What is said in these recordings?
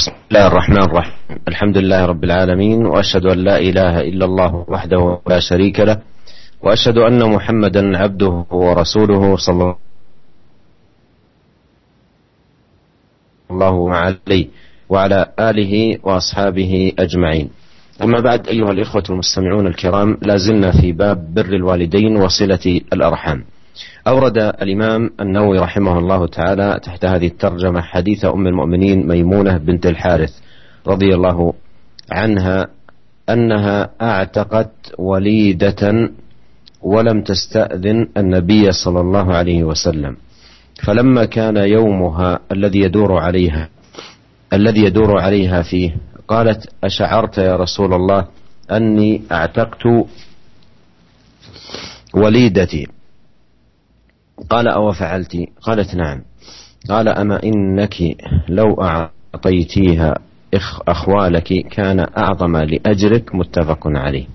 بسم الله الرحمن الرحيم الحمد لله رب العالمين واشهد ان لا اله الا الله وحده لا شريك له واشهد ان محمدا عبده ورسوله صلى الله عليه وعلى اله واصحابه اجمعين اما بعد ايها الاخوه المستمعون الكرام لا زلنا في باب بر الوالدين وصله الارحام أورد الإمام النووي رحمه الله تعالى تحت هذه الترجمة حديث أم المؤمنين ميمونة بنت الحارث رضي الله عنها أنها أعتقت وليدة ولم تستأذن النبي صلى الله عليه وسلم. فلما كان يومها الذي يدور عليها الذي يدور عليها فيه قالت أشعرت يا رسول الله أني أعتقت وليدتي. قال أو فعلت؟ قالت نعم. قال أما إنك لو أعطيتيها أخوالك كان أعظم لأجرك متفق عليه.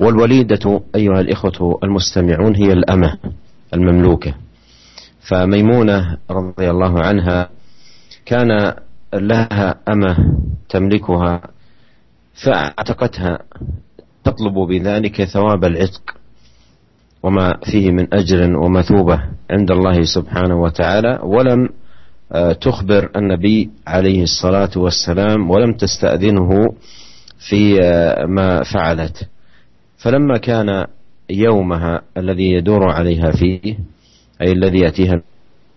والوليدة أيها الإخوة المستمعون هي الأمة المملوكة. فميمونة رضي الله عنها كان لها أمة تملكها فأعتقتها تطلب بذلك ثواب العتق. وما فيه من أجر ومثوبة عند الله سبحانه وتعالى ولم آه، تخبر النبي عليه الصلاة والسلام ولم تستأذنه في آه، ما فعلت. فلما كان يومها الذي يدور عليها فيه أي الذي يأتيها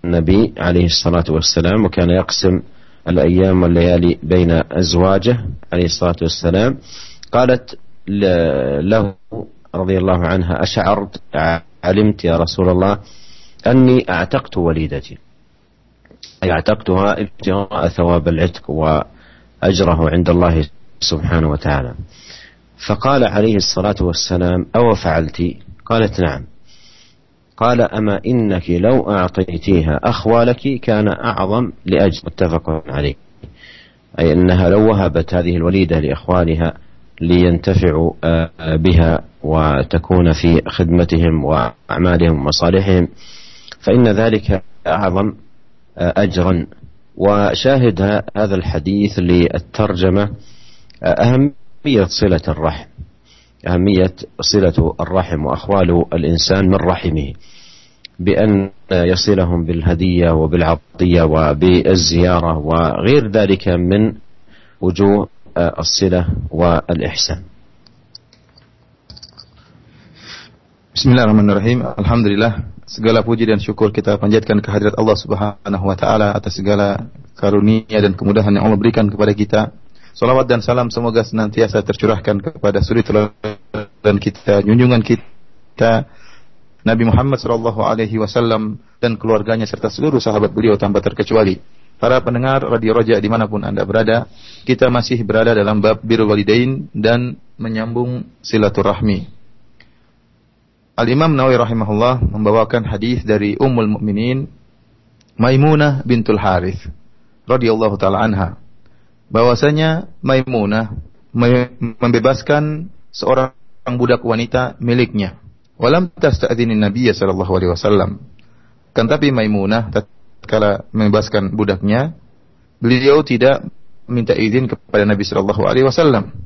النبي عليه الصلاة والسلام وكان يقسم الأيام والليالي بين أزواجه عليه الصلاة والسلام قالت له رضي الله عنها أشعرت علمت يا رسول الله أني أعتقت وليدتي. أي أعتقتها ابتغاء ثواب العتق وأجره عند الله سبحانه وتعالى. فقال عليه الصلاة والسلام أو فعلت؟ قالت نعم. قال أما إنك لو أعطيتيها أخوالك كان أعظم لأجل. متفق عليه. أي أنها لو وهبت هذه الوليدة لإخوانها لينتفعوا آه، بها وتكون في خدمتهم وأعمالهم ومصالحهم. فإن ذلك أعظم آه، اجرا. وشاهد هذا الحديث للترجمة آه، أهمية صلة الرحم. أهمية صلة الرحم وأخوال الإنسان من رحمه. بأن يصلهم بالهدية وبالعطية وبالزيارة وغير ذلك من وجوه الصلة والإحسان Bismillahirrahmanirrahim. Alhamdulillah segala puji dan syukur kita panjatkan kehadirat Allah Subhanahu wa taala atas segala karunia dan kemudahan yang Allah berikan kepada kita. Salawat dan salam semoga senantiasa tercurahkan kepada suri dan kita, junjungan kita Nabi Muhammad sallallahu alaihi wasallam dan keluarganya serta seluruh sahabat beliau tanpa terkecuali. Para pendengar Radio Roja di mana pun Anda berada, kita masih berada dalam bab birrul walidain dan menyambung silaturahmi. Al-Imam Nawawi rahimahullah membawakan hadis dari Ummul Mukminin Maimunah bintul Harith radhiyallahu taala anha bahwasanya Maimunah membebaskan seorang budak wanita miliknya. Walam tasta'dzinin Nabi sallallahu alaihi. Kan tapi Maimunah tatkala membebaskan budaknya, beliau tidak minta izin kepada Nabi sallallahu alaihi wasallam.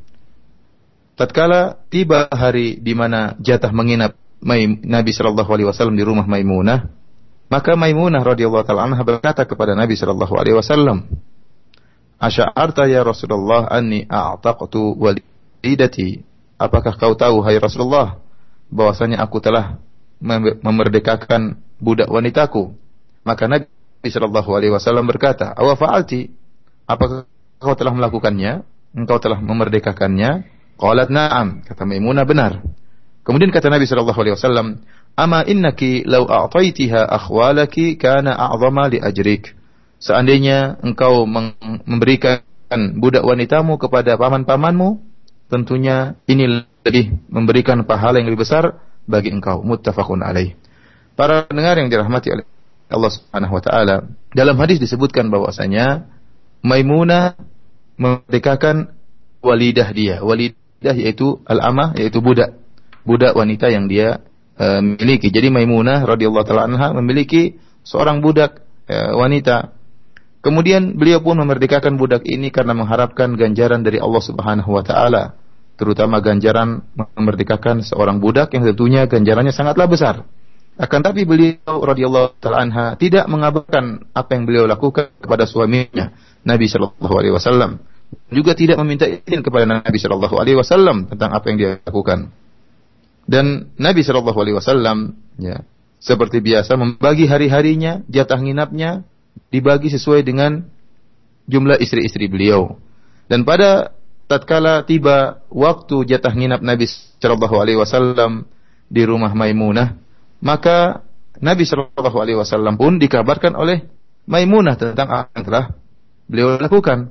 Tatkala tiba hari di mana jatah menginap Nabi Shallallahu Alaihi Wasallam di rumah Maimunah, maka Maimunah radhiyallahu taala anha berkata kepada Nabi Shallallahu Alaihi Wasallam, Asy'arta ya Rasulullah anni a'taqtu walidati. Apakah kau tahu hai Rasulullah bahwasanya aku telah memerdekakan budak wanitaku? Maka Nabi Shallallahu alaihi wasallam berkata, "Awa fa'alti? Apakah kau telah melakukannya? Engkau telah memerdekakannya?" Qalat na'am, kata Maimunah benar. Kemudian kata Nabi sallallahu alaihi wasallam, "Ama innaki law a'taitiha akhwalaki kana a'zama li ajrik." Seandainya engkau memberikan budak wanitamu kepada paman-pamanmu, tentunya ini lebih memberikan pahala yang lebih besar bagi engkau. Muttafaqun alaih. Para pendengar yang dirahmati oleh Allah Subhanahu wa taala, dalam hadis disebutkan bahwasanya Maimunah memerdekakan walidah dia. Walidah yaitu al-amah yaitu budak budak wanita yang dia uh, miliki. Jadi Maimunah radhiyallahu taala anha memiliki seorang budak uh, wanita Kemudian beliau pun memerdekakan budak ini karena mengharapkan ganjaran dari Allah Subhanahu wa taala, terutama ganjaran memerdekakan seorang budak yang tentunya ganjarannya sangatlah besar. Akan tapi beliau radhiyallahu taala anha tidak mengabarkan apa yang beliau lakukan kepada suaminya, Nabi sallallahu alaihi wasallam. Juga tidak meminta izin kepada Nabi sallallahu alaihi wasallam tentang apa yang dia lakukan. Dan Nabi sallallahu alaihi wasallam ya, seperti biasa membagi hari-harinya, jatah nginapnya dibagi sesuai dengan jumlah istri-istri beliau. Dan pada tatkala tiba waktu jatah nginap Nabi sallallahu alaihi wasallam di rumah Maimunah, maka Nabi Shallallahu Alaihi Wasallam pun dikabarkan oleh Maimunah tentang apa yang telah beliau lakukan.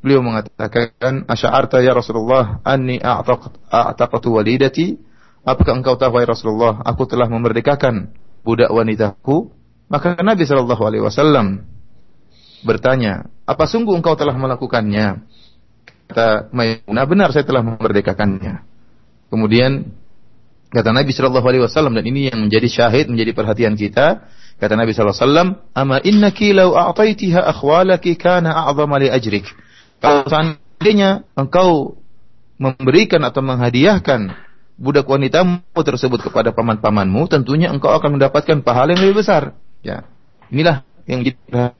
Beliau mengatakan, Asy'arta ya Rasulullah, anni a'taqtu walidati. Apakah engkau tahu ya Rasulullah, aku telah memerdekakan budak wanitaku? Maka Nabi Shallallahu Alaihi Wasallam bertanya, apa sungguh engkau telah melakukannya? Kata Maimunah, benar saya telah memerdekakannya. Kemudian Kata Nabi Shallallahu Alaihi Wasallam dan ini yang menjadi syahid, menjadi perhatian kita. Kata Nabi Shallallahu Alaihi Wasallam, "Ama innaki law a'taitiha akhwalaki kana a'zama li ajrik." Kalau seandainya engkau memberikan atau menghadiahkan budak wanitamu tersebut kepada paman-pamanmu, tentunya engkau akan mendapatkan pahala yang lebih besar. Ya. Inilah yang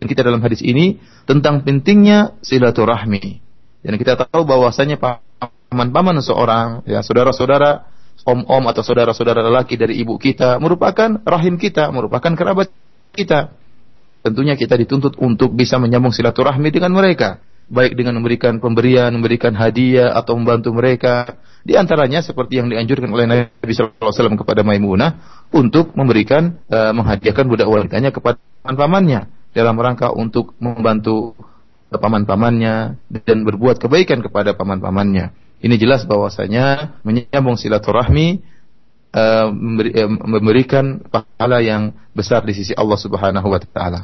kita dalam hadis ini tentang pentingnya silaturahmi. Dan kita tahu bahwasanya paman-paman seorang, ya saudara-saudara om-om atau saudara-saudara lelaki dari ibu kita merupakan rahim kita, merupakan kerabat kita. Tentunya kita dituntut untuk bisa menyambung silaturahmi dengan mereka, baik dengan memberikan pemberian, memberikan hadiah atau membantu mereka. Di antaranya seperti yang dianjurkan oleh Nabi SAW kepada Maimunah untuk memberikan uh, menghadiahkan budak wanitanya kepada paman-pamannya dalam rangka untuk membantu paman-pamannya dan berbuat kebaikan kepada paman-pamannya. Ini jelas bahwasanya menyambung silaturahmi uh, memberi, memberikan pahala yang besar di sisi Allah Subhanahu wa taala.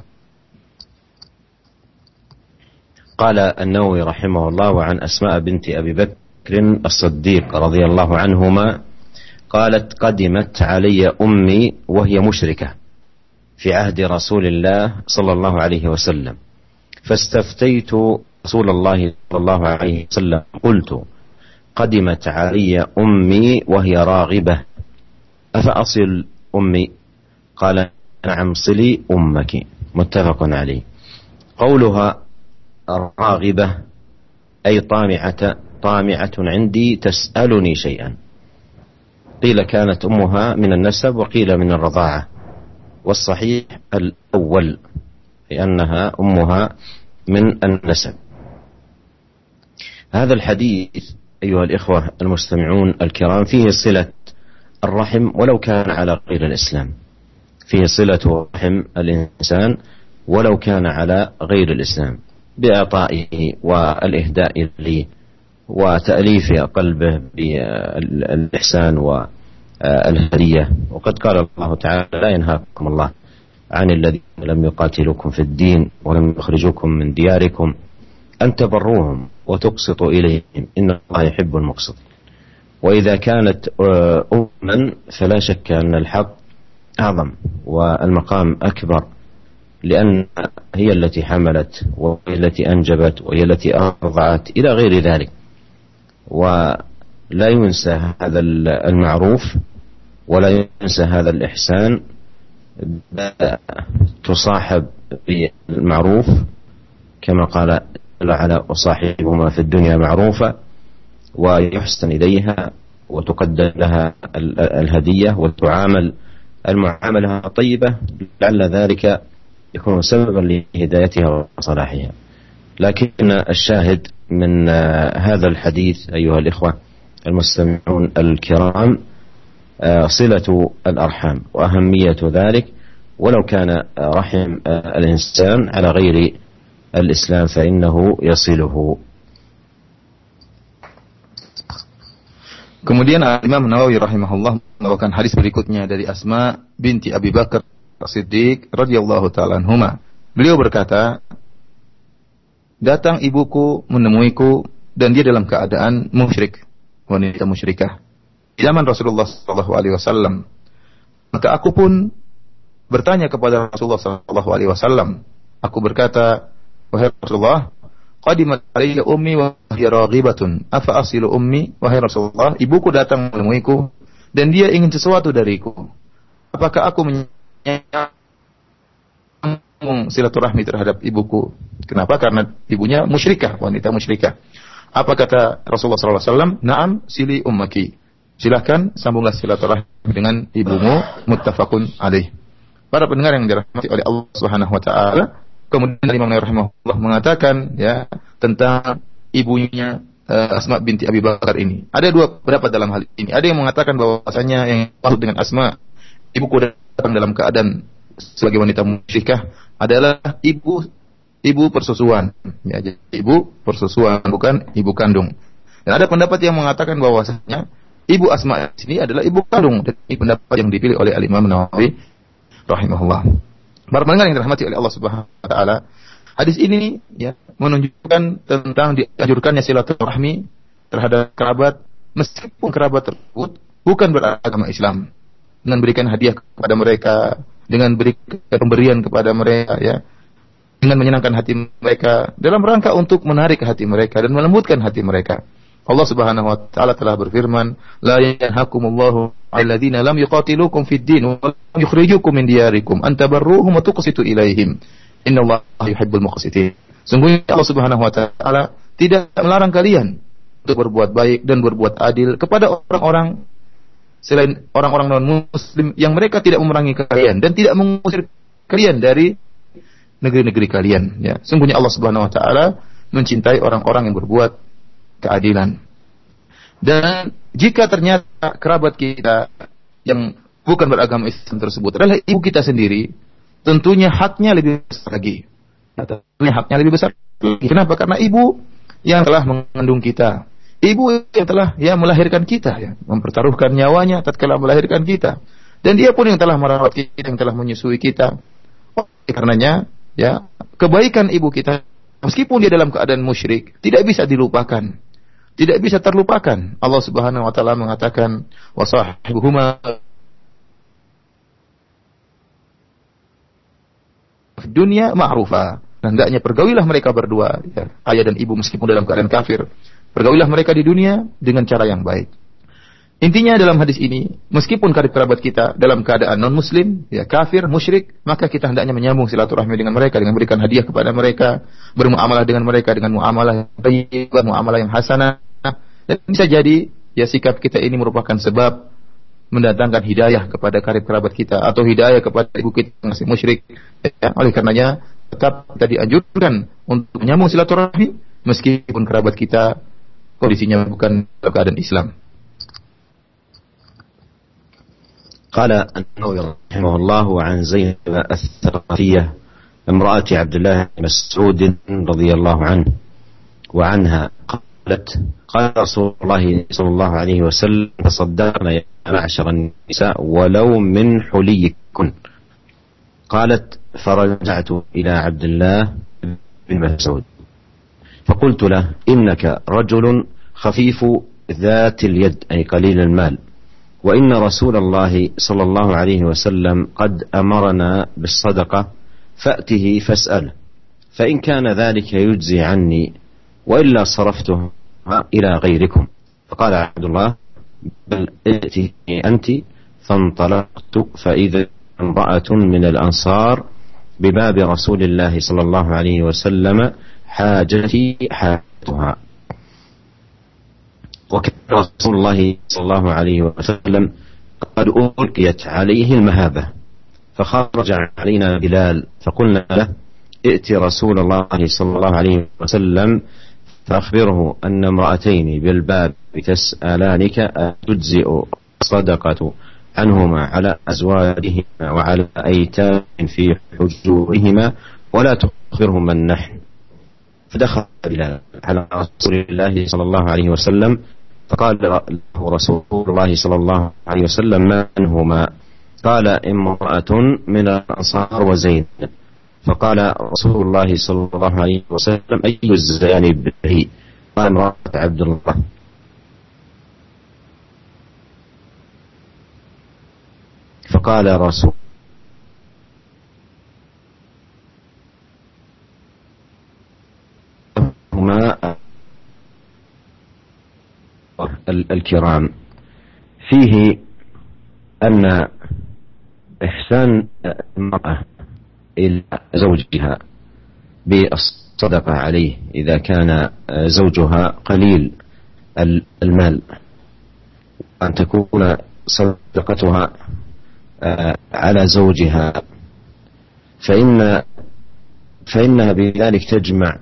قال النووي رحمه الله وعن أسماء بنت أبي بكر الصديق رضي الله عنهما قالت قدمت علي أمي وهي مشركة في عهد رسول الله صلى الله عليه وسلم فاستفتيت رسول الله صلى الله عليه وسلم قلت قدمت علي أمي وهي راغبة. أفأصل أمي؟ قال نعم صلي أمك. متفق عليه. قولها راغبة أي طامعة طامعة عندي تسألني شيئا. قيل كانت أمها من النسب وقيل من الرضاعة. والصحيح الأول لأنها أمها من النسب. هذا الحديث أيها الإخوة المستمعون الكرام فيه صلة الرحم ولو كان على غير الإسلام. فيه صلة رحم الإنسان ولو كان على غير الإسلام بإعطائه والإهداء له وتأليف قلبه بالإحسان والهدية. وقد قال الله تعالى لا ينهاكم الله عن الذين لم يقاتلوكم في الدين ولم يخرجوكم من دياركم أن تبروهم وتقسطوا إليهم. إن الله يحب المقسط. وإذا كانت آه، أما فلا شك أن الحق أعظم والمقام أكبر لأن هي التي حملت وهي التي أنجبت وهي التي أرضعت إلى غير ذلك. ولا ينسى هذا المعروف ولا ينسى هذا الإحسان. تصاحب بالمعروف كما قال على وصاحبهما في الدنيا معروفة ويحسن إليها وتقدم لها الهدية وتعامل المعاملة طيبة لعل ذلك يكون سببا لهدايتها وصلاحها. لكن الشاهد من هذا الحديث أيها الإخوة المستمعون الكرام صلة الأرحام وأهمية ذلك ولو كان رحم الإنسان على غير الإسلام فإنه يصله Kemudian Imam Nawawi rahimahullah membawakan hadis berikutnya dari Asma binti Abi Bakar Siddiq radhiyallahu taala anhuma. Beliau berkata, "Datang ibuku menemuiku dan dia dalam keadaan musyrik, wanita musyrikah. Di zaman Rasulullah sallallahu alaihi wasallam. Maka aku pun bertanya kepada Rasulullah sallallahu alaihi wasallam. Aku berkata, wahai Rasulullah, qadimat alayya ummi wa hiya raghibatun. Afa ummi wahai Rasulullah, ibuku datang menemuiku dan dia ingin sesuatu dariku. Apakah aku menyambung silaturahmi terhadap ibuku? Kenapa? Karena ibunya musyrikah, wanita musyrikah. Apa kata Rasulullah SAW? Naam sili ummaki. Silahkan sambunglah silaturahmi dengan ibumu muttafaqun alaih. Para pendengar yang dirahmati oleh Allah Subhanahu wa taala, kemudian Imam Nawawi rahimahullah mengatakan ya tentang ibunya uh, Asma binti Abi Bakar ini. Ada dua pendapat dalam hal ini. Ada yang mengatakan bahwasanya yang maksud dengan Asma ibuku datang dalam keadaan sebagai wanita musyrikah adalah ibu ibu persusuan. Ya, jadi ibu persusuan bukan ibu kandung. Dan ada pendapat yang mengatakan bahwasanya ibu Asma ini adalah ibu kandung dan ini pendapat yang dipilih oleh Al Imam Nawawi rahimahullah. Para pendengar yang dirahmati oleh Allah Subhanahu wa taala, hadis ini ya menunjukkan tentang dianjurkannya silaturahmi terhadap kerabat meskipun kerabat tersebut bukan beragama Islam. Dengan berikan hadiah kepada mereka, dengan beri pemberian kepada mereka ya, dengan menyenangkan hati mereka dalam rangka untuk menarik hati mereka dan melembutkan hati mereka. Allah Subhanahu wa taala telah berfirman, "La yanhakumullahu 'alladhina lam yuqatilukum fid din wa lam yukhrijukum min diyarikum an tabarruhum wa tuqsitu ilaihim. Innallaha yuhibbul muqsitin." Sungguhnya Allah Subhanahu wa taala tidak melarang kalian untuk berbuat baik dan berbuat adil kepada orang-orang selain orang-orang non muslim yang mereka tidak memerangi kalian dan tidak mengusir kalian dari negeri-negeri kalian ya. Sungguhnya Allah Subhanahu wa taala mencintai orang-orang yang berbuat keadilan. Dan jika ternyata kerabat kita yang bukan beragama Islam tersebut adalah ibu kita sendiri, tentunya haknya lebih besar lagi. Tentunya haknya lebih besar lagi. Kenapa? Karena ibu yang telah mengandung kita. Ibu yang telah ya melahirkan kita, ya, mempertaruhkan nyawanya tatkala melahirkan kita. Dan dia pun yang telah merawat kita, yang telah menyusui kita. Oh, karenanya, ya, kebaikan ibu kita meskipun dia dalam keadaan musyrik tidak bisa dilupakan tidak bisa terlupakan. Allah Subhanahu wa taala mengatakan wasahibuhuma dunia ma'rufa. Hendaknya pergaulilah mereka berdua, ya, ayah dan ibu meskipun dalam keadaan kafir. Pergaulilah mereka di dunia dengan cara yang baik. Intinya dalam hadis ini, meskipun karib kerabat kita dalam keadaan non muslim, ya kafir, musyrik, maka kita hendaknya menyambung silaturahmi dengan mereka dengan memberikan hadiah kepada mereka, bermuamalah dengan mereka dengan muamalah yang baik, muamalah yang hasanah, dan bisa jadi ya sikap kita ini merupakan sebab mendatangkan hidayah kepada karib kerabat kita atau hidayah kepada ibu kita yang masih musyrik. Ya, oleh karenanya tetap kita dianjurkan untuk menyambung silaturahmi meskipun kerabat kita kondisinya bukan dalam keadaan Islam. قال النووي رحمه الله عن زينب الثقفية امرأة عبد الله بن مسعود رضي الله عنه وعنها قالت قال رسول الله صلى الله عليه وسلم تصدقنا يا معشر النساء ولو من حليكن. قالت فرجعت إلى عبد الله بن مسعود. فقلت له إنك رجل خفيف ذات اليد أي قليل المال. وإن رسول الله صلى الله عليه وسلم قد أمرنا بالصدقة فأته فاسأله. فإن كان ذلك يجزي عني وإلا صرفته إلى غيركم. فقال عبد الله بل ائتي أنت فانطلقت فإذا امرأة من الأنصار بباب رسول الله صلى الله عليه وسلم حاجتي حاجتها. وكان رسول الله صلى الله عليه وسلم قد ألقيت عليه المهابة فخرج علينا بلال فقلنا له ائت رسول الله صلى الله عليه وسلم فأخبره أن امرأتين بالباب تسألانك أتجزئ صدقة عنهما على أزواجهما وعلى أيتام في حجورهما ولا تخبرهما النحن فدخل بلال على رسول الله صلى الله عليه وسلم فقال له رسول الله صلى الله عليه وسلم من هما قال امرأة من الأنصار وزينب فقال رسول الله صلى الله عليه وسلم أي الزاني بريء قال امرأة عبد الله. فقال رسول الكرام. فيه أن إحسان المرأة إلى زوجها بالصدقة عليه إذا كان زوجها قليل المال. أن تكون صدقتها على زوجها. فإن فإنها بذلك تجمع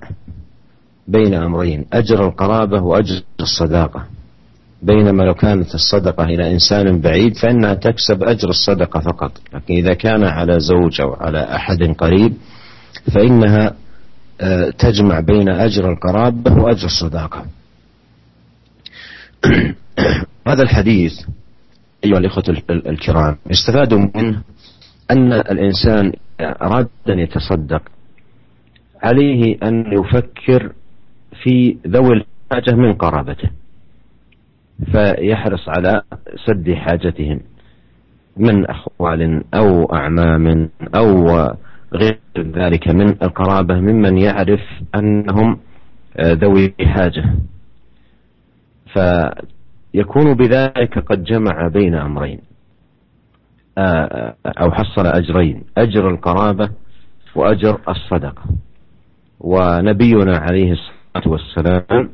بين أمرين أجر القرابة وأجر الصداقة. بينما لو كانت الصدقة إلى إنسان بعيد فإنها تكسب أجر الصدقة فقط. لكن إذا كان على زوج أو على أحد قريب فإنها آه، تجمع بين أجر القرابة وأجر الصداقة. هذا الحديث أيها الإخوة الكرام يستفاد منه أن الإنسان أراد أن يتصدق عليه أن يفكر في ذوي الحاجة من قرابته. فيحرص على سد حاجتهم من أخوال أو أعمام أو غير ذلك من القرابة ممن يعرف أنهم ذوي حاجة. فيكون بذلك قد جمع بين أمرين. أو حصل أجرين أجر القرابة وأجر الصدقة. ونبينا عليه الصلاة والسلام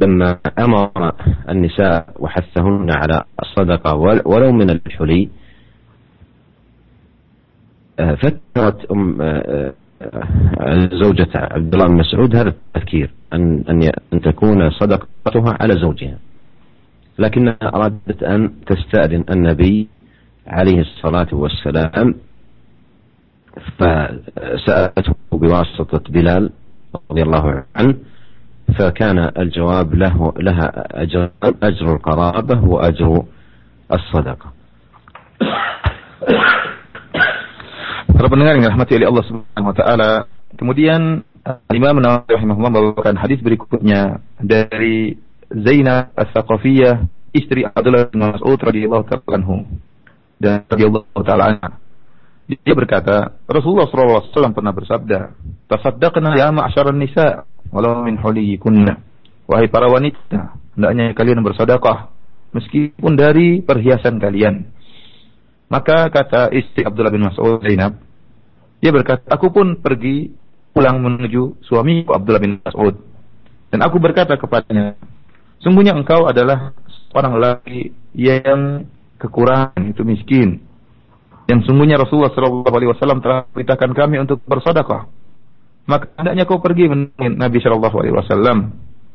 لما أمر النساء وحثهن على الصدقة ولو من الحلي آه، فكرت أم آه، آه، زوجة عبد الله بن مسعود هذا التفكير أن أن تكون صدقتها على زوجها. لكنها أرادت أن تستأذن النبي عليه الصلاة والسلام فسألته بواسطة بلال رضي الله عنه فكان الجواب له لها أجر, أجر القرابة وأجر الصدقة Para pendengar yang dirahmati oleh Allah Subhanahu wa taala, kemudian Imam Nawawi rahimahullah membawakan hadis berikutnya dari Zainab As-Saqafiyah, istri Abdullah bin Mas'ud radhiyallahu taala anhu dan radhiyallahu taala anha. Dia berkata, Rasulullah SAW pernah bersabda, "Tasaddaqna ya ma'syaran nisa, Walau min huliyikunna." Wahai para wanita, hendaknya kalian bersedekah meskipun dari perhiasan kalian. Maka kata istri Abdullah bin Mas'ud Zainab, dia berkata, aku pun pergi pulang menuju suamiku Abdullah bin Mas'ud. Dan aku berkata kepadanya, sungguhnya engkau adalah orang lelaki yang kekurangan, itu miskin yang sungguhnya Rasulullah Wasallam telah perintahkan kami untuk bersedekah. Maka hendaknya kau pergi menemui Nabi Shallallahu Alaihi Wasallam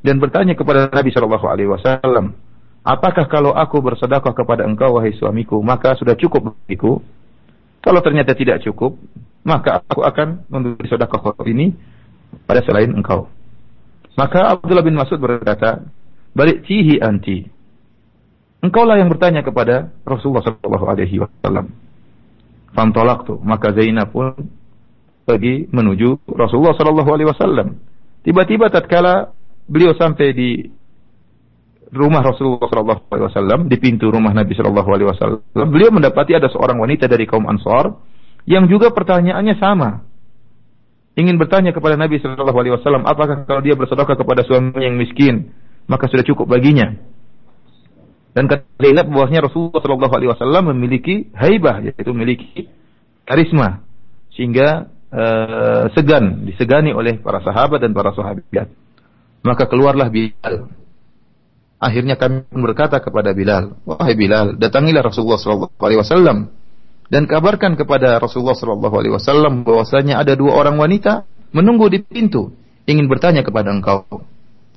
dan bertanya kepada Nabi Shallallahu Alaihi Wasallam, apakah kalau aku bersedekah kepada engkau wahai suamiku maka sudah cukup bagiku? Kalau ternyata tidak cukup, maka aku akan memberi sedekah ini pada selain engkau. Maka Abdullah bin Mas'ud berkata, balik cihi anti. Engkaulah yang bertanya kepada Rasulullah Shallallahu Alaihi Wasallam. Fantolak tuh. Maka Zainab pun pergi menuju Rasulullah Sallallahu Alaihi Wasallam. Tiba-tiba tatkala beliau sampai di rumah Rasulullah Sallallahu Alaihi Wasallam di pintu rumah Nabi Sallallahu Alaihi Wasallam, beliau mendapati ada seorang wanita dari kaum Ansar yang juga pertanyaannya sama. Ingin bertanya kepada Nabi Sallallahu Alaihi Wasallam, apakah kalau dia bersedekah kepada suaminya yang miskin, maka sudah cukup baginya? Dan kata Zainab bahwasanya Rasulullah Shallallahu Alaihi Wasallam memiliki haibah, yaitu memiliki karisma, sehingga uh, segan, disegani oleh para sahabat dan para sahabat. Maka keluarlah Bilal. Akhirnya kami berkata kepada Bilal, wahai Bilal, datangilah Rasulullah Wasallam dan kabarkan kepada Rasulullah Wasallam bahwasanya ada dua orang wanita menunggu di pintu ingin bertanya kepada engkau.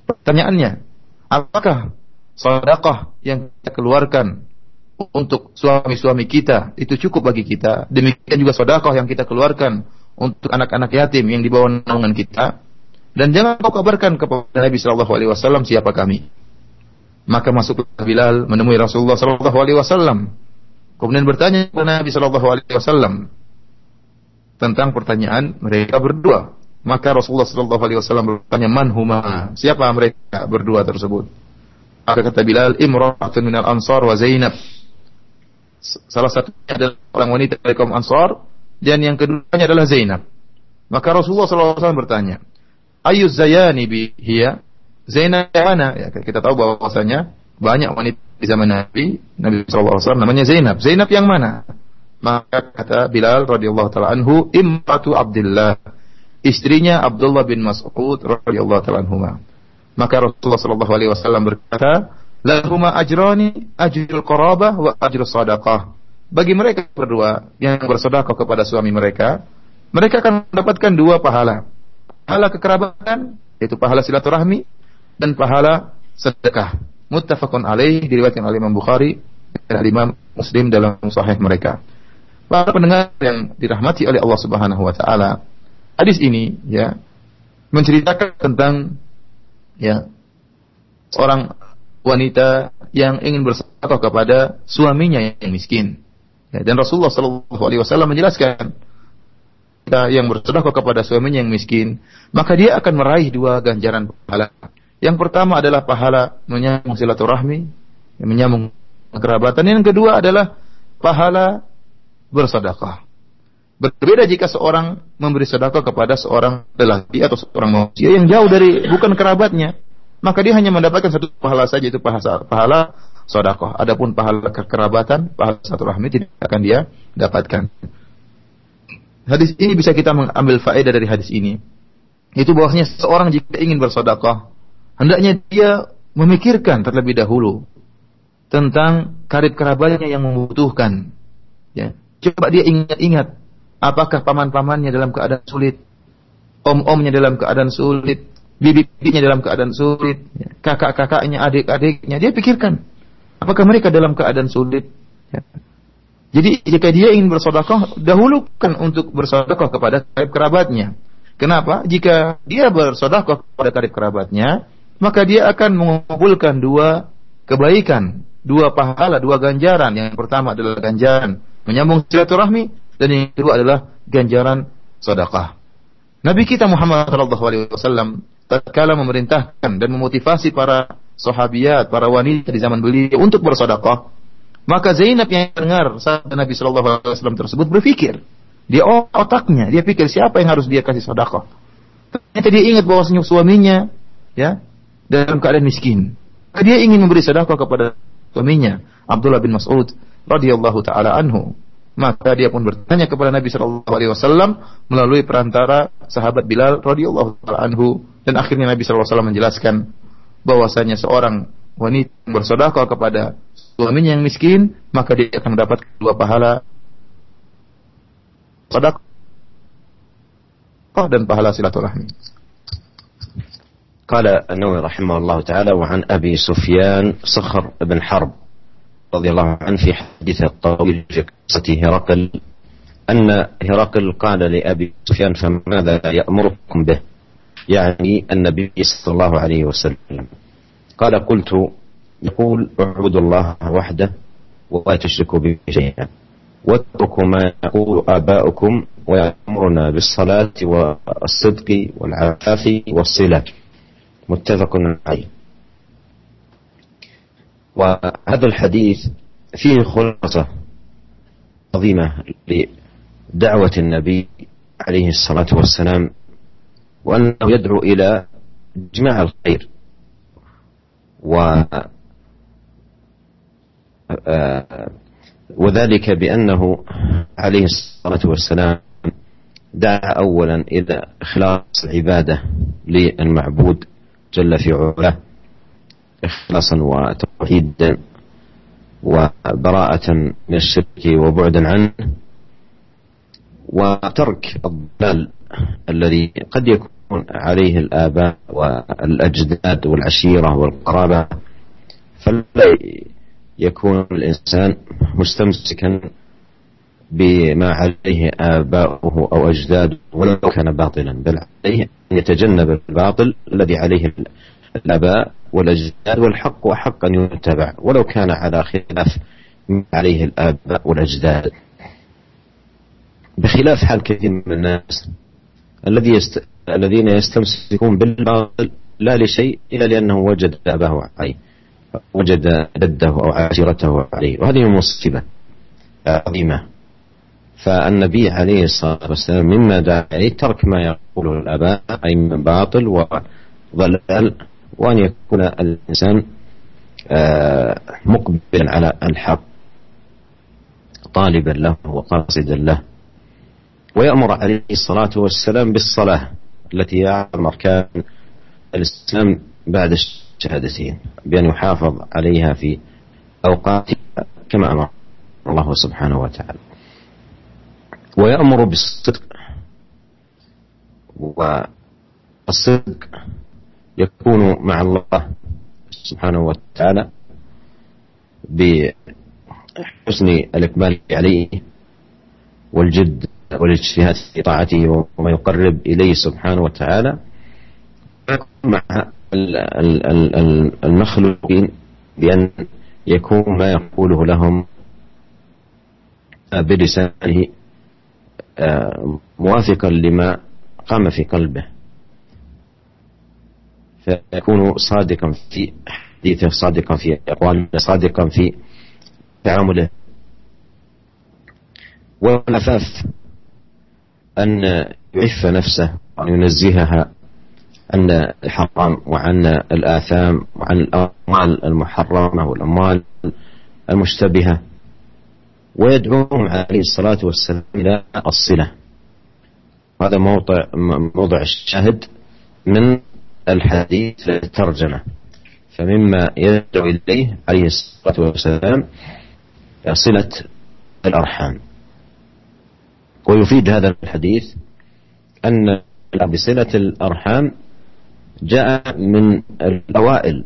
Pertanyaannya, apakah sedekah yang kita keluarkan untuk suami-suami kita itu cukup bagi kita. Demikian juga sedekah yang kita keluarkan untuk anak-anak yatim yang dibawa naungan kita. Dan jangan kau kabarkan kepada Nabi Shallallahu Alaihi Wasallam siapa kami. Maka masuklah Bilal menemui Rasulullah Shallallahu Alaihi Wasallam. Kemudian bertanya kepada Nabi Shallallahu Alaihi Wasallam tentang pertanyaan mereka berdua. Maka Rasulullah Shallallahu Alaihi Wasallam bertanya man huma siapa mereka berdua tersebut. Maka kata Bilal, Imra'atun minal ansar wa Zainab. Salah satunya adalah orang wanita dari kaum Ansar dan yang keduanya adalah Zainab. Maka Rasulullah SAW bertanya, Ayu Zayani bi hiya? Zainab mana? Ya, kita tahu bahwasanya banyak wanita di zaman Nabi, Nabi SAW namanya Zainab. Zainab yang mana? Maka kata Bilal radhiyallahu taala anhu, imratu Abdullah. Istrinya Abdullah bin Mas'ud radhiyallahu taala anhu. Maka Rasulullah sallallahu alaihi wasallam berkata, "Lahuma ajrani, ajrul qarabah wa ajrul sadaqah." Bagi mereka berdua yang bersedekah kepada suami mereka, mereka akan mendapatkan dua pahala. Pahala kekerabatan, yaitu pahala silaturahmi dan pahala sedekah muttafaqun alaih diriwayatkan oleh Imam Bukhari dan Imam Muslim dalam sahih mereka. Para pendengar yang dirahmati oleh Allah Subhanahu wa taala, hadis ini ya menceritakan tentang ya seorang wanita yang ingin bersedekah kepada suaminya yang miskin. Ya, dan Rasulullah Shallallahu Alaihi Wasallam menjelaskan kita yang bersedekah kepada suaminya yang miskin, maka dia akan meraih dua ganjaran pahala. Yang pertama adalah pahala menyambung silaturahmi, menyambung kerabatan. Yang kedua adalah pahala bersedekah. Berbeda jika seorang memberi sedekah kepada seorang lelaki atau seorang manusia yang jauh dari bukan kerabatnya, maka dia hanya mendapatkan satu pahala saja itu pahala pahala sedekah. Adapun pahala kekerabatan, pahala silaturahmi tidak akan dia dapatkan. Hadis ini bisa kita mengambil faedah dari hadis ini. Itu bahwasanya seorang jika ingin bersedekah, Hendaknya dia memikirkan terlebih dahulu tentang karib kerabatnya yang membutuhkan. Ya. Coba dia ingat-ingat apakah paman-pamannya dalam keadaan sulit, om-omnya dalam keadaan sulit, bibi-bibinya dalam keadaan sulit, ya. kakak-kakaknya, adik-adiknya. Dia pikirkan apakah mereka dalam keadaan sulit. Ya. Jadi jika dia ingin bersodakoh, dahulukan untuk bersodakoh kepada karib kerabatnya. Kenapa? Jika dia bersodakoh kepada karib kerabatnya, maka dia akan mengumpulkan dua kebaikan, dua pahala, dua ganjaran. Yang pertama adalah ganjaran menyambung silaturahmi dan yang kedua adalah ganjaran sedekah. Nabi kita Muhammad sallallahu alaihi wasallam tatkala memerintahkan dan memotivasi para sahabiat, para wanita di zaman beliau untuk bersedekah, maka Zainab yang dengar saat Nabi sallallahu alaihi wasallam tersebut berpikir, dia otaknya, dia pikir siapa yang harus dia kasih sedekah. Ternyata dia ingat bahwa suaminya ya dalam keadaan miskin. Dia ingin memberi sedekah kepada suaminya, Abdullah bin Mas'ud radhiyallahu taala anhu. Maka dia pun bertanya kepada Nabi sallallahu alaihi wasallam melalui perantara sahabat Bilal radhiyallahu anhu dan akhirnya Nabi sallallahu alaihi wasallam menjelaskan bahwasanya seorang wanita bersedekah kepada suaminya yang miskin, maka dia akan mendapat dua pahala sedekah dan pahala silaturahmi. قال النووي رحمه الله تعالى وعن أبي سفيان صخر بن حرب رضي الله عنه في حديثه الطويل في قصة هرقل أن هرقل قال لأبي سفيان فماذا يأمركم به يعني النبي صلى الله عليه وسلم. قال قلت يقول اعبدوا الله وحده ولا تشركوا به شيئا. واتركوا ما يقول آباؤكم ويأمرنا بالصلاة والصدق والعفاف والصلة. متفق عليه. وهذا الحديث فيه خلاصة عظيمة لدعوة النبي عليه الصلاة والسلام وأنه يدعو إلى جماع الخير. و وذلك بأنه عليه الصلاة والسلام دعا أولا إلى إخلاص العبادة للمعبود جل في علاه إخلاصا وتوحيدا وبراءة من الشرك وبعدا عنه وترك الضلال الذي قد يكون عليه الآباء والأجداد والعشيرة والقرابة فلا يكون الإنسان مستمسكا بما عليه آباؤه أو أجداده ولو كان باطلا بل عليه أن يتجنب الباطل الذي عليه الآباء والأجداد والحق وحق أن يتبع ولو كان على خلاف ما عليه الآباء والأجداد. بخلاف حال كثير من الناس الذي يست... الذين يستمسكون بالباطل لا لشيء إلا لأنه وجد أباه عليه وجد جده أو عشيرته عليه وهذه مصيبة عظيمة. فالنبي عليه الصلاة والسلام مما دعا إليه ترك ما يقوله الآباء أي من باطل وضلال وأن يكون الإنسان آه، مقبلا على الحق طالبا له وقاصدا له. ويأمر عليه الصلاة والسلام بالصلاة التي هي أعظم أركان الإسلام بعد الشهادتين بأن يحافظ عليها في أوقاتها كما أمر الله سبحانه وتعالى. ويأمر بالصدق والصدق يكون مع الله سبحانه وتعالى بحسن الإقبال عليه والجد والاجتهاد في طاعته وما يقرب إليه سبحانه وتعالى مع المخلوقين بأن يكون ما يقوله لهم بلسانه آه، موافقا لما قام في قلبه. فيكون صادقا في حديثه صادقا في أقواله صادقا في تعامله. والعفاف أن يعف نفسه وأن ينزهها عن الحرام وعن الآثام وعن الأموال المحرمة والأموال المشتبهة. ويدعوهم عليه الصلاة والسلام إلى الصلة. هذا موضع موضع الشاهد من الحديث الترجمة. فمما يدعو إليه عليه الصلاة والسلام صلة الأرحام. ويفيد هذا الحديث أن بصلة الأرحام جاء من الأوائل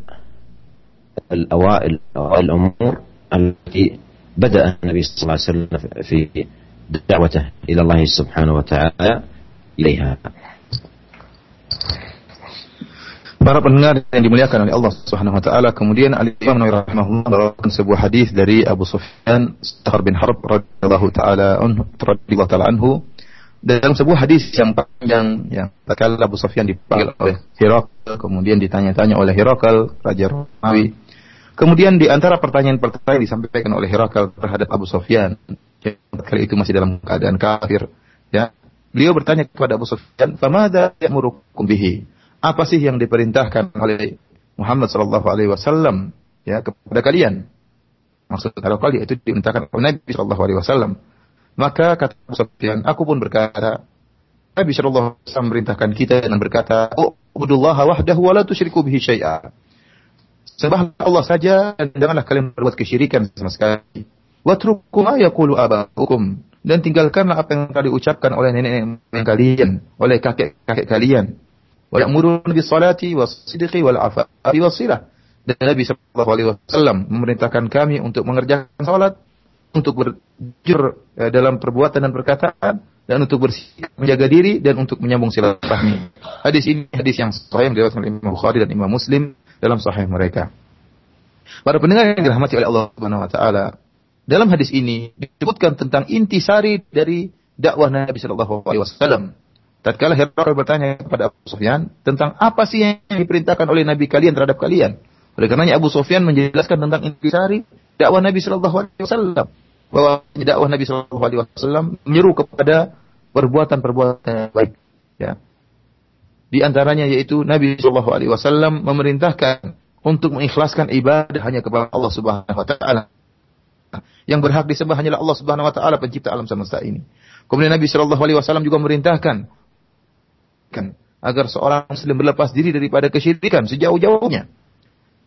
الأوائل الأمور التي بدأ النبي صلى الله عليه وسلم في دعوته إلى الله سبحانه وتعالى إليها. Para pendengar yang dimuliakan oleh Allah Subhanahu wa taala, kemudian Ali Imam Nawawi rahimahullah membawakan sebuah hadis dari Abu Sufyan Sahar bin Harb radhiyallahu taala anhu radhiyallahu taala anhu. Dalam sebuah hadis yang panjang yang tatkala Abu Sufyan dipanggil oleh Hirakal kemudian ditanya-tanya oleh Hirakal raja Romawi. Kemudian di antara pertanyaan-pertanyaan disampaikan oleh Hirakal terhadap Abu Sufyan yang kali itu masih dalam keadaan kafir ya beliau bertanya kepada Abu Sufyan famada ya'murukum bihi apa sih yang diperintahkan oleh Muhammad sallallahu alaihi wasallam ya kepada kalian? Maksud kalau kali itu diperintahkan oleh Nabi sallallahu alaihi wasallam. Maka kata Sufyan, aku pun berkata, Nabi sallallahu alaihi wasallam merintahkan kita dengan berkata, "Ubudullaha wahdahu wa la tusyriku bihi syai'a." Sembahlah Allah saja dan janganlah kalian berbuat kesyirikan sama sekali. Watruku ma yaqulu aba'ukum dan tinggalkanlah apa yang telah diucapkan oleh nenek-nenek kalian, oleh kakek-kakek kalian wa ya'muruna bis salati was sidqi wal afafi was silah. Dan Nabi sallallahu alaihi wasallam memerintahkan kami untuk mengerjakan salat, untuk berjujur eh, dalam perbuatan dan perkataan dan untuk bersikap menjaga diri dan untuk menyambung silaturahmi. Hadis ini hadis yang sahih diriwayatkan oleh Imam Bukhari dan Imam Muslim dalam sahih mereka. Para pendengar yang dirahmati oleh Allah Subhanahu wa taala, dalam hadis ini disebutkan tentang intisari dari dakwah Nabi sallallahu alaihi wasallam Tatkala Herakl bertanya kepada Abu Sufyan tentang apa sih yang diperintahkan oleh Nabi kalian terhadap kalian. Oleh karenanya Abu Sufyan menjelaskan tentang intisari dakwah Nabi Shallallahu Alaihi Wasallam bahwa dakwah Nabi Shallallahu Alaihi Wasallam menyeru kepada perbuatan-perbuatan yang baik. Ya. Di antaranya yaitu Nabi Shallallahu Alaihi Wasallam memerintahkan untuk mengikhlaskan ibadah hanya kepada Allah Subhanahu Wa Taala. Yang berhak disembah hanyalah Allah Subhanahu Wa Taala pencipta alam semesta ini. Kemudian Nabi Shallallahu Alaihi Wasallam juga merintahkan agar seorang muslim berlepas diri daripada kesyirikan sejauh-jauhnya.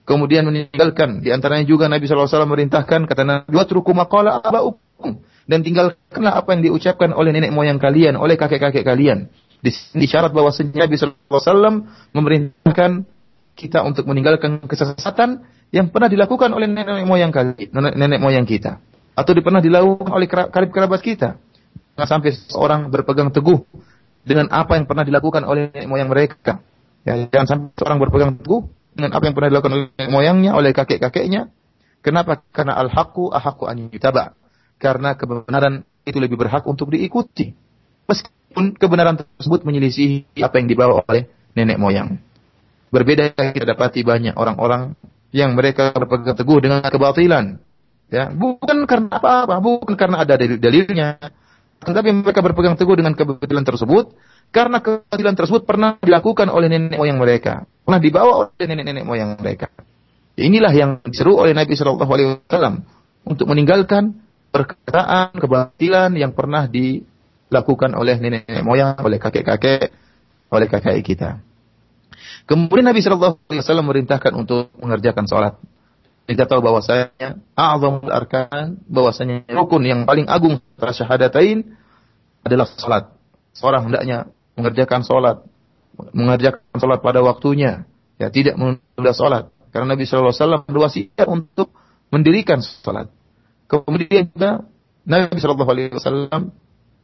Kemudian meninggalkan di antaranya juga Nabi SAW merintahkan kata Nabi watruku maqala abaukum dan tinggalkanlah apa yang diucapkan oleh nenek moyang kalian, oleh kakek-kakek kalian. Di, di syarat bahwa Nabi SAW memerintahkan kita untuk meninggalkan kesesatan yang pernah dilakukan oleh nenek moyang kali, nenek, moyang kita atau pernah dilakukan oleh karib kerabat kita. Sampai seorang berpegang teguh dengan apa yang pernah dilakukan oleh nenek moyang mereka. Ya, jangan sampai seorang berpegang teguh dengan apa yang pernah dilakukan oleh nenek moyangnya, oleh kakek-kakeknya. Kenapa? Karena al-haqqu ahaqqu an yutaba. Karena kebenaran itu lebih berhak untuk diikuti. Meskipun kebenaran tersebut menyelisih apa yang dibawa oleh nenek moyang. Berbeda kita dapati banyak orang-orang yang mereka berpegang teguh dengan kebatilan. Ya, bukan karena apa-apa, bukan karena ada dalil-dalilnya, tetapi mereka berpegang teguh dengan kebatilan tersebut karena kebatilan tersebut pernah dilakukan oleh nenek moyang mereka, pernah dibawa oleh nenek-nenek moyang mereka. Inilah yang diseru oleh Nabi Shallallahu Alaihi Wasallam untuk meninggalkan perkataan kebatilan yang pernah dilakukan oleh nenek-nenek moyang, oleh kakek-kakek, oleh kakek kita. Kemudian Nabi Shallallahu Alaihi Wasallam merintahkan untuk mengerjakan sholat. Kita tahu bahwasanya a'zamul arkan, bahwasanya rukun yang paling agung setelah syahadatain adalah sholat. Seorang hendaknya mengerjakan sholat, mengerjakan sholat pada waktunya, ya tidak menunda sholat. Karena Nabi Shallallahu Alaihi Wasallam untuk mendirikan sholat. Kemudian juga Nabi Shallallahu Alaihi Wasallam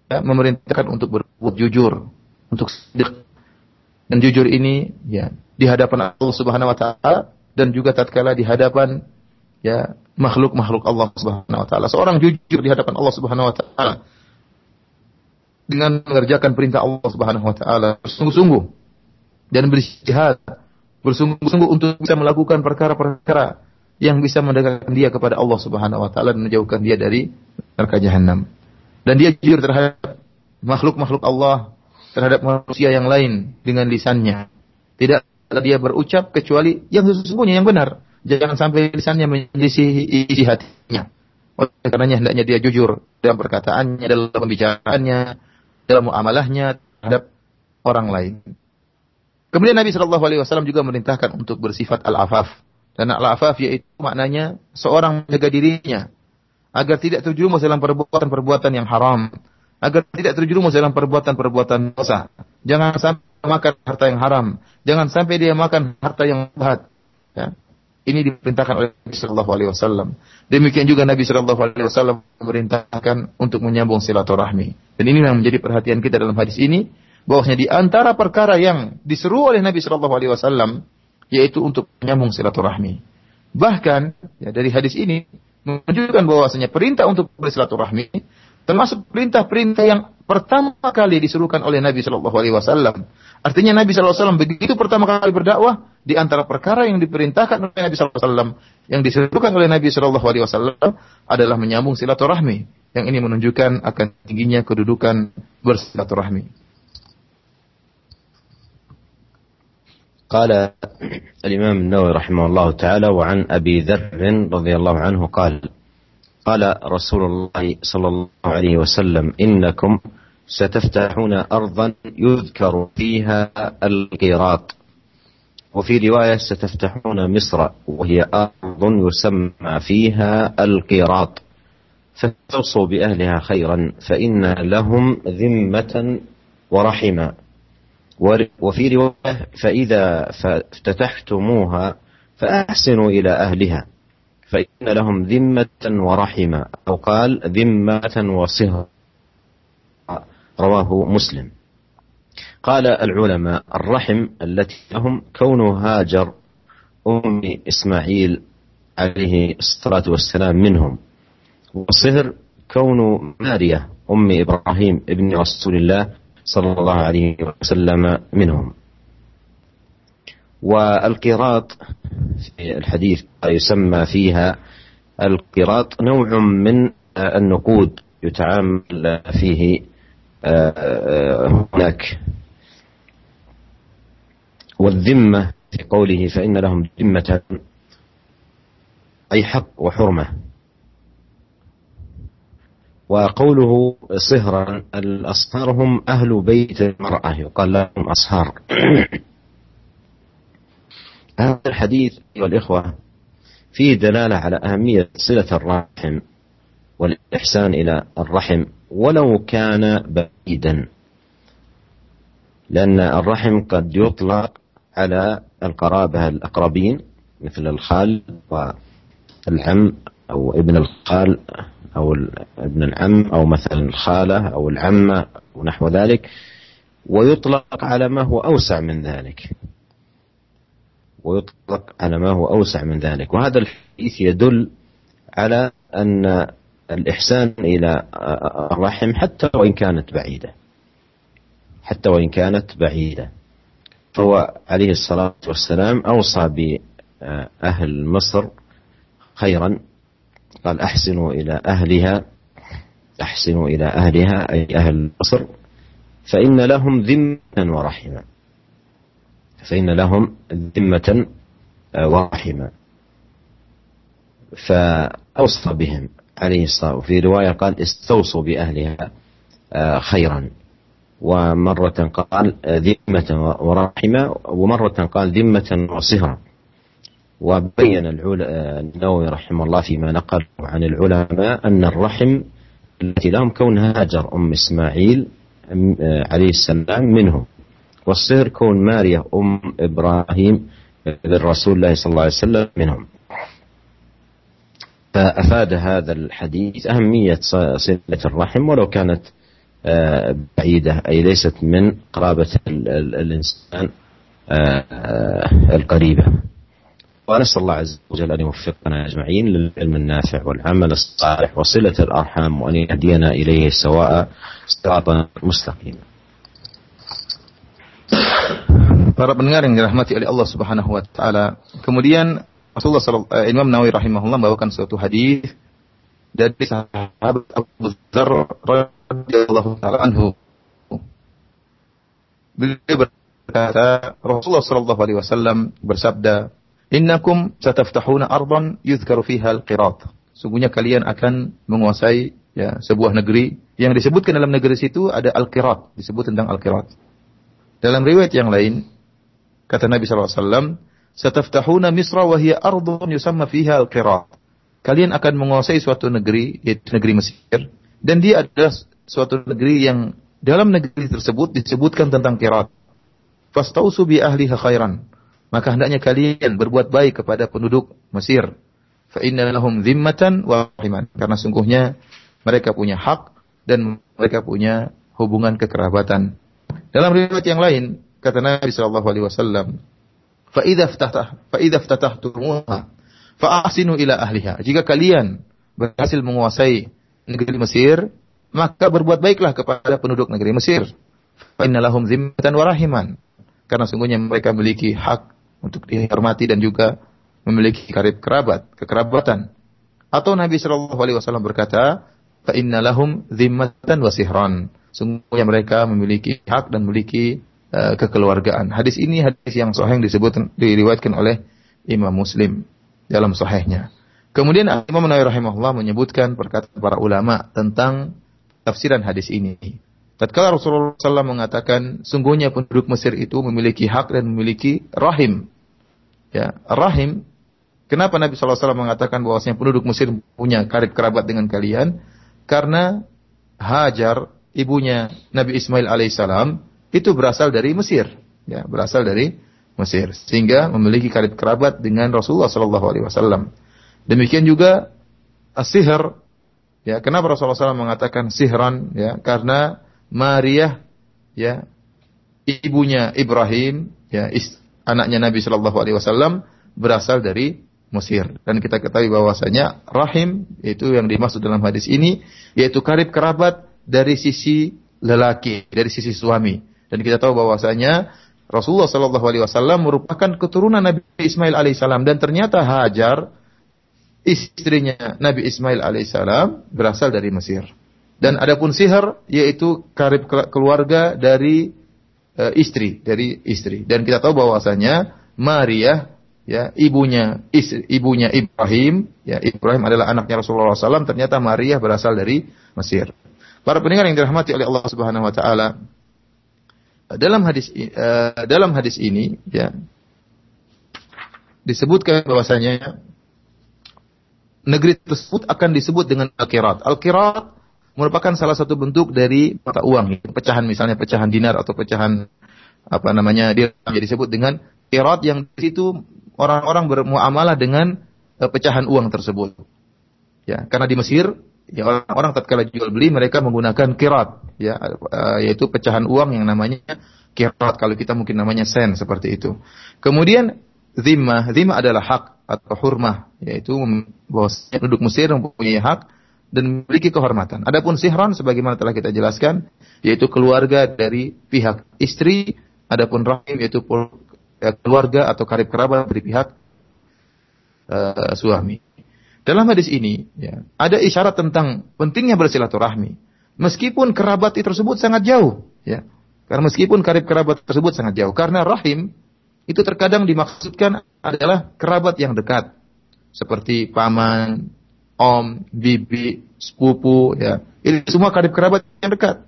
ya, memerintahkan untuk berbuat jujur, untuk sedekah. Dan jujur ini ya di hadapan Allah Subhanahu Wa Taala dan juga tatkala di hadapan ya makhluk-makhluk Allah Subhanahu Wa Taala. Seorang jujur di hadapan Allah Subhanahu Wa Taala dengan mengerjakan perintah Allah Subhanahu Wa Taala bersungguh-sungguh dan berjihad bersungguh-sungguh untuk bisa melakukan perkara-perkara yang bisa mendekatkan dia kepada Allah Subhanahu wa taala dan menjauhkan dia dari neraka jahanam. Dan dia jujur terhadap makhluk-makhluk Allah, terhadap manusia yang lain dengan lisannya. Tidak dia berucap kecuali yang sesungguhnya yang benar. Jangan sampai lisannya menyelisih isi hatinya. Oleh karenanya hendaknya dia jujur dalam perkataannya, dalam pembicaraannya, dalam muamalahnya terhadap orang lain. Kemudian Nabi Shallallahu Alaihi Wasallam juga merintahkan untuk bersifat al-afaf dan al-afaf yaitu maknanya seorang menjaga dirinya agar tidak terjerumus dalam perbuatan-perbuatan yang haram, agar tidak terjerumus dalam perbuatan-perbuatan dosa. Jangan sampai makan harta yang haram, jangan sampai dia makan harta yang jahat. Ya. Ini diperintahkan oleh Nabi Shallallahu Alaihi Wasallam. Demikian juga Nabi Shallallahu Alaihi Wasallam memerintahkan untuk menyambung silaturahmi. Dan ini yang menjadi perhatian kita dalam hadis ini, bahwasanya di antara perkara yang diseru oleh Nabi Shallallahu Alaihi Wasallam yaitu untuk menyambung silaturahmi. Bahkan ya, dari hadis ini menunjukkan bahwasanya perintah untuk bersilaturahmi termasuk perintah-perintah yang pertama kali disuruhkan oleh Nabi Shallallahu Alaihi Wasallam. Artinya Nabi Shallallahu Alaihi Wasallam begitu pertama kali berdakwah di antara perkara yang diperintahkan oleh Nabi Shallallahu Alaihi Wasallam yang disuruhkan oleh Nabi Shallallahu Alaihi Wasallam adalah menyambung silaturahmi. Yang ini menunjukkan akan tingginya kedudukan bersilaturahmi. قال الإمام النووي رحمه الله تعالى وعن أبي ذر رضي الله عنه قال قال رسول الله صلى الله عليه وسلم إنكم ستفتحون أرضا يذكر فيها القيراط وفي رواية ستفتحون مصر وهي أرض يسمى فيها القيراط. فتوصوا بأهلها خيرا فإن لهم ذمة ورحما وفي رواية فإذا افتتحتموها فأحسنوا إلى أهلها. فإن لهم ذمة ورحمة أو قال ذمة وصهر. رواه مسلم. قال العلماء الرحم التي لهم كون هاجر أم إسماعيل عليه الصلاة والسلام منهم. وصهر كون مارية أم إبراهيم ابن رسول الله صلى الله عليه وسلم منهم. والقراط في الحديث يسمى فيها القراط نوع من النقود يتعامل فيه هناك. والذمة في قوله فإن لهم ذمة أي حق وحرمة. وقوله صهرا الأصهار هم أهل بيت المرأة يقال لهم أصهار. هذا الحديث أيها الإخوة فيه دلالة على أهمية صلة الرحم والإحسان إلى الرحم ولو كان بعيدا. لأن الرحم قد يطلق على القرابة الأقربين مثل الخال والعم أو ابن الخال أو ابن العم أو مثلا الخالة أو العمة ونحو ذلك ويطلق على ما هو أوسع من ذلك. ويطلق على ما هو أوسع من ذلك. وهذا الحديث يدل على أن الإحسان إلى الرحم حتى وإن كانت بعيدة. حتى وإن كانت بعيدة. فهو عليه الصلاة والسلام أوصى بأهل مصر خيرا قال أحسنوا إلى أهلها أحسنوا إلى أهلها أي أهل مصر فإن لهم ذمة ورحمة. فإن لهم ذمة ورحمة. فأوصى بهم عليه الصلاة وفي رواية قال استوصوا بأهلها آه، خيرا. ومرة قال ذمة ورحمة ومرة قال ذمة وصهرا وبين النووي رحمه الله فيما نقل عن العلماء أن الرحم التي لهم كون هاجر أم إسماعيل عليه السلام منهم والصهر كون ماريا أم إبراهيم الرسول الله صلى الله عليه وسلم منهم. فأفاد هذا الحديث أهمية صلة الرحم ولو كانت بعيدة أي ليست من قرابة الإنسان آه، آه، القريبة ونسأل الله عز وجل أن يوفقنا أجمعين للعلم النافع والعمل الصالح وصلة الأرحام وأن يهدينا إليه سواء صراطا مستقيما Para pendengar yang dirahmati oleh Allah Subhanahu wa taala. Kemudian Rasulullah uh, Imam Nawawi rahimahullah membawakan suatu hadis dari sahabat Abu Dzar radhiyallahu taala anhu. Beliau berkata, Rasulullah sallallahu alaihi wasallam bersabda, "Innakum sataftahuna ardan yuzkaru fiha al-qirat." Sungguhnya kalian akan menguasai ya sebuah negeri yang disebutkan dalam negeri situ ada al-qirat, disebut tentang al-qirat. Dalam riwayat yang lain, kata Nabi sallallahu alaihi wasallam, Sataftahuna Misra wa hiya ardun yusamma fiha al-Qirat. Kalian akan menguasai suatu negeri, yaitu negeri Mesir, dan dia adalah suatu negeri yang dalam negeri tersebut disebutkan tentang Qirat. Fastausu bi ahliha khairan. Maka hendaknya kalian berbuat baik kepada penduduk Mesir. Fa inna lahum dhimmatan wa rahiman. Karena sungguhnya mereka punya hak dan mereka punya hubungan kekerabatan. Dalam riwayat yang lain, kata Nabi sallallahu alaihi wasallam, Fa'idha ftatah, fa'idha ftatahtumuha, fa'ahsinu ila ahliha. Jika kalian berhasil menguasai negeri Mesir, maka berbuat baiklah kepada penduduk negeri Mesir. Fa'inna lahum zimmatan warahiman. Karena sungguhnya mereka memiliki hak untuk dihormati dan juga memiliki karib kerabat, kekerabatan. Atau Nabi Shallallahu Alaihi Wasallam berkata, "Fa'inna lahum zimmatan wasihran." Sungguhnya mereka memiliki hak dan memiliki Eh, kekeluargaan. Hadis ini hadis yang sahih disebut diriwayatkan oleh Imam Muslim dalam sahihnya. Kemudian Imam Nawawi rahimahullah menyebutkan perkataan para ulama tentang tafsiran hadis ini. Tatkala Rasulullah SAW mengatakan sungguhnya penduduk Mesir itu memiliki hak dan memiliki rahim. Ya, rahim. Kenapa Nabi SAW mengatakan bahwasanya penduduk Mesir punya karib kerabat dengan kalian? Karena Hajar, ibunya Nabi Ismail alaihissalam, itu berasal dari Mesir, ya, berasal dari Mesir, sehingga memiliki karib kerabat dengan Rasulullah Wasallam. Demikian juga asihar, ya, kenapa Rasulullah SAW mengatakan sihran, ya, karena Maria, ya, ibunya Ibrahim, ya, is, anaknya Nabi Shallallahu Alaihi Wasallam berasal dari Mesir. Dan kita ketahui bahwasanya rahim itu yang dimaksud dalam hadis ini yaitu karib kerabat dari sisi lelaki, dari sisi suami. Dan kita tahu bahwasanya Rasulullah Shallallahu Alaihi Wasallam merupakan keturunan Nabi Ismail alaihissalam dan ternyata Hajar istrinya Nabi Ismail alaihissalam berasal dari Mesir. Dan adapun sihir yaitu karib keluarga dari uh, istri dari istri. Dan kita tahu bahwasanya Maria ya ibunya istri, ibunya Ibrahim ya Ibrahim adalah anaknya Rasulullah SAW ternyata Maria berasal dari Mesir. Para pendengar yang dirahmati oleh Allah Subhanahu Wa Taala, dalam hadis uh, dalam hadis ini ya disebutkan bahwasanya negeri tersebut akan disebut dengan al-qirat. Al-qirat merupakan salah satu bentuk dari mata uang, pecahan misalnya pecahan dinar atau pecahan apa namanya dia disebut dengan qirat yang di situ orang-orang bermuamalah dengan uh, pecahan uang tersebut. Ya, karena di Mesir ya orang-orang tatkala jual beli mereka menggunakan kirat ya uh, yaitu pecahan uang yang namanya kirat kalau kita mungkin namanya sen seperti itu. Kemudian zimah, zimah adalah hak atau hurmah yaitu bahwa penduduk Mesir mempunyai hak dan memiliki kehormatan. Adapun sihran sebagaimana telah kita jelaskan yaitu keluarga dari pihak istri, adapun rahim yaitu ya, keluarga atau karib kerabat dari pihak uh, suami. Dalam hadis ini ya, ada isyarat tentang pentingnya bersilaturahmi. Meskipun kerabat tersebut sangat jauh, ya. Karena meskipun karib kerabat tersebut sangat jauh, karena rahim itu terkadang dimaksudkan adalah kerabat yang dekat. seperti paman, om, bibi, sepupu, ya. Ini semua karib kerabat yang dekat.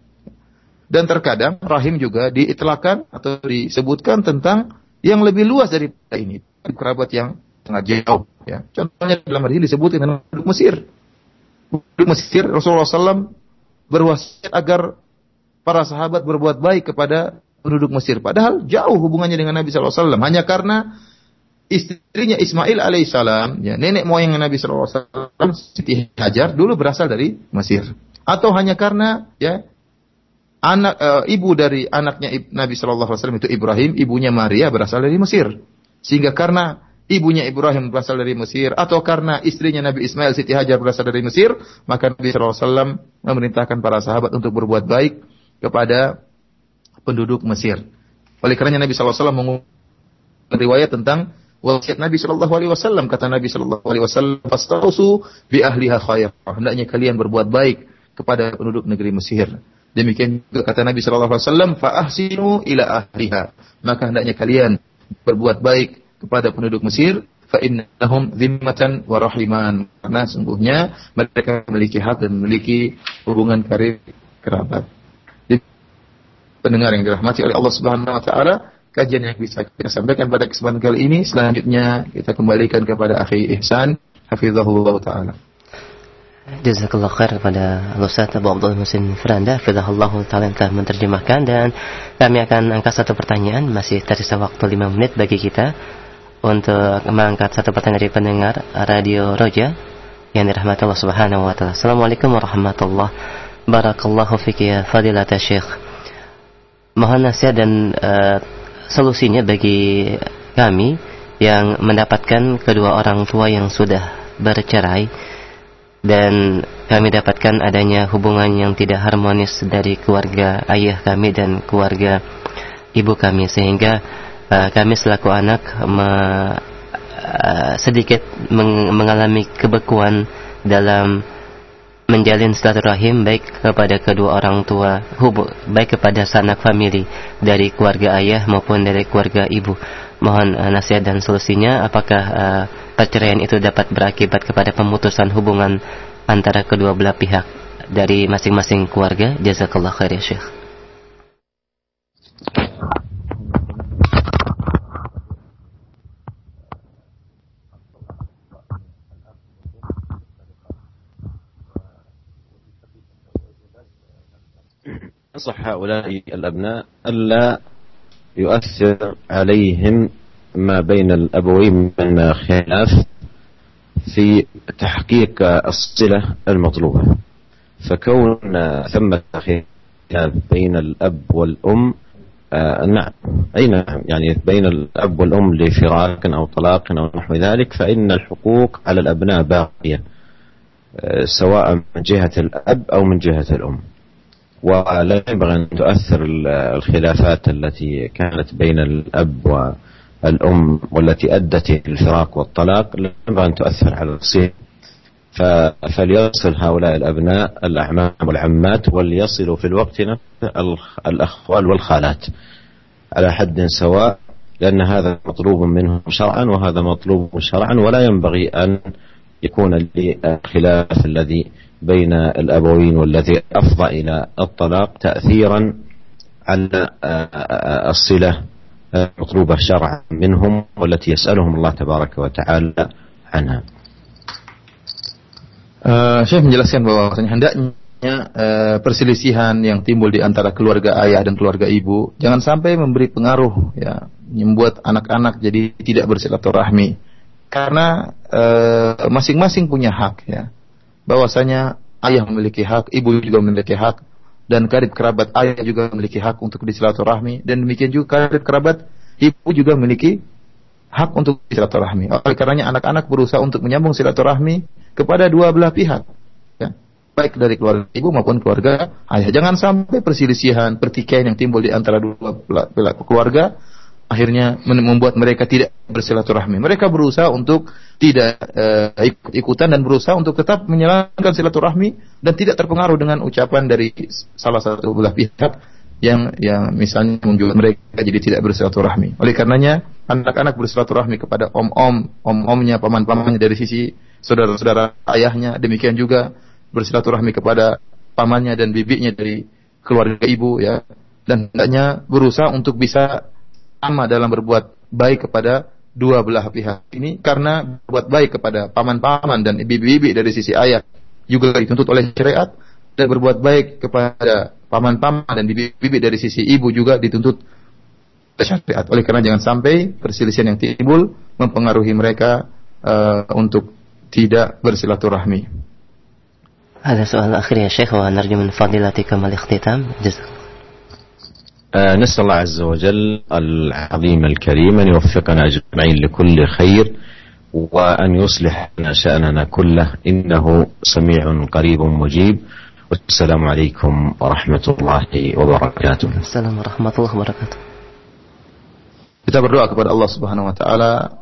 Dan terkadang rahim juga diitlakan atau disebutkan tentang yang lebih luas dari ini, kerabat yang sangat jauh. Ya. Contohnya dalam hadis disebut dengan penduduk Mesir. Penduduk Mesir Rasulullah SAW berwasiat agar para sahabat berbuat baik kepada penduduk Mesir. Padahal jauh hubungannya dengan Nabi SAW. Hanya karena istrinya Ismail alaihissalam, ya, nenek moyang Nabi SAW, Siti Hajar dulu berasal dari Mesir. Atau hanya karena ya anak e, ibu dari anaknya Nabi SAW itu Ibrahim, ibunya Maria berasal dari Mesir. Sehingga karena ibunya Ibrahim berasal dari Mesir atau karena istrinya Nabi Ismail Siti Hajar berasal dari Mesir, maka Nabi SAW memerintahkan para sahabat untuk berbuat baik kepada penduduk Mesir. Oleh karenanya Nabi SAW mengumumkan riwayat tentang wasiat Nabi Shallallahu Alaihi Wasallam. Kata Nabi Shallallahu Alaihi Wasallam fastausu bi ahliha khair hendaknya kalian berbuat baik kepada penduduk negeri Mesir. Demikian juga kata Nabi Shallallahu Alaihi Wasallam fa ahsinu ila ahliha. Maka hendaknya kalian berbuat baik kepada penduduk Mesir. Fa innahum zimmatan wa rahiman. Karena sungguhnya mereka memiliki hak dan memiliki hubungan karib kerabat pendengar yang dirahmati oleh Allah Subhanahu wa taala, kajian yang bisa kita sampaikan pada kesempatan kali ini. Selanjutnya kita kembalikan kepada akhi Ihsan hafizahullah taala. Jazakallah khair kepada Ustaz Abu Abdul Musin Firanda Hafizahullah Ta'ala yang telah menerjemahkan. Dan kami akan angkat satu pertanyaan Masih tersisa waktu 5 menit bagi kita Untuk mengangkat satu pertanyaan dari pendengar Radio Roja Yang dirahmati Allah Subhanahu Wa Ta'ala. Assalamualaikum warahmatullahi Barakallahu fikir ya fadilat Syekh mohon nasihat dan uh, solusinya bagi kami yang mendapatkan kedua orang tua yang sudah bercerai dan kami dapatkan adanya hubungan yang tidak harmonis dari keluarga ayah kami dan keluarga ibu kami. Sehingga uh, kami selaku anak me, uh, sedikit meng, mengalami kebekuan dalam menjalin silaturahim baik kepada kedua orang tua, hubu, baik kepada sanak famili dari keluarga ayah maupun dari keluarga ibu. Mohon uh, nasihat dan solusinya apakah uh, perceraian itu dapat berakibat kepada pemutusan hubungan antara kedua belah pihak dari masing-masing keluarga. Jazakallah khair ya Syekh. أنصح هؤلاء الأبناء ألا يؤثر عليهم ما بين الأبوين من خلاف في تحقيق الصلة المطلوبة. فكون ثمة خلاف بين الأب والأم آه نعم أي نعم يعني بين الأب والأم لفراق أو طلاق أو نحو ذلك فإن الحقوق على الأبناء باقية آه سواء من جهة الأب أو من جهة الأم. ولا ينبغي أن تؤثر الخلافات التي كانت بين الأب والأم والتي أدت إلى الفراق والطلاق لا ينبغي أن تؤثر على الصين فليصل هؤلاء الأبناء الأعمام والعمات وليصلوا في الوقت نفسه الأخوال والخالات. على حد سواء لأن هذا مطلوب منهم شرعا وهذا مطلوب شرعا ولا ينبغي أن يكون الخلاف الذي بين الأبوين والذي أفضى إلى الطلاق تأثيرا على الصلة المطلوبة شرعا منهم والتي يسألهم الله تبارك وتعالى عنها Uh, Syekh menjelaskan bahwa hendaknya uh, perselisihan yang timbul di antara keluarga ayah dan keluarga ibu jangan sampai memberi pengaruh ya membuat anak-anak jadi tidak bersilaturahmi karena masing-masing uh, masing -masing punya hak ya bahwasanya ayah memiliki hak, ibu juga memiliki hak, dan karib kerabat ayah juga memiliki hak untuk disilaturahmi, dan demikian juga karib kerabat ibu juga memiliki hak untuk silaturahmi. Oleh karenanya anak-anak berusaha untuk menyambung silaturahmi kepada dua belah pihak. Ya. Baik dari keluarga ibu maupun keluarga ayah. Jangan sampai perselisihan, pertikaian yang timbul di antara dua belah keluarga akhirnya membuat mereka tidak bersilaturahmi. Mereka berusaha untuk tidak uh, ikut-ikutan dan berusaha untuk tetap menjalankan silaturahmi dan tidak terpengaruh dengan ucapan dari salah satu belah pihak yang yang misalnya membuat mereka jadi tidak bersilaturahmi. Oleh karenanya anak-anak bersilaturahmi kepada om-om, om-omnya, paman-pamannya dari sisi saudara-saudara ayahnya, demikian juga bersilaturahmi kepada pamannya dan bibinya dari keluarga ibu ya dan hendaknya berusaha untuk bisa sama dalam berbuat baik kepada dua belah pihak ini karena berbuat baik kepada paman-paman dan bibi-bibi dari sisi ayah juga dituntut oleh syariat dan berbuat baik kepada paman-paman dan bibi-bibi dari sisi ibu juga dituntut syariat. Oleh karena jangan sampai perselisihan yang timbul mempengaruhi mereka uh, untuk tidak bersilaturahmi. هذا سؤال أخير يا شيخ ونرجو من فضيلتكم الاختتام جزاك نسأل الله عز وجل العظيم الكريم أن يوفقنا أجمعين لكل خير وأن يصلح لنا شأننا كله إنه سميع قريب مجيب والسلام عليكم ورحمة الله وبركاته السلام ورحمة الله وبركاته Kita berdoa kepada Allah Subhanahu wa taala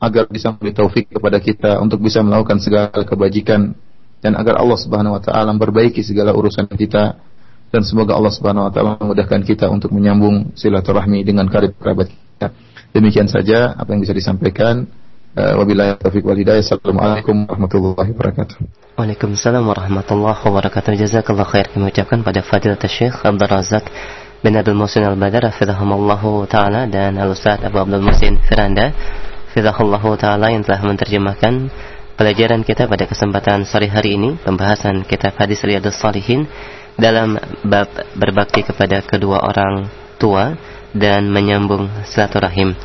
agar bisa memberi taufik kepada kita untuk bisa melakukan segala kebajikan dan agar Allah Subhanahu wa taala memperbaiki segala urusan kita dan semoga Allah Subhanahu wa taala memudahkan kita untuk menyambung silaturahmi dengan karib kerabat kita. Demikian saja apa yang bisa disampaikan. Uh, wabillahi taufiq wal hidayah. Assalamualaikum warahmatullahi wabarakatuh. Waalaikumsalam warahmatullahi wabarakatuh. Jazakallah khair kami ucapkan pada Fadilat Syekh Abdul Razak bin Abdul Musin Al-Badar Fidahumallahu Ta'ala dan Al-Ustaz Abu Abdul Musin Firanda Fidahullahu Ta'ala yang telah menerjemahkan pelajaran kita pada kesempatan sore hari ini pembahasan kitab hadis Riyadus Salihin dalam bab berbakti kepada kedua orang tua dan menyambung silaturahim.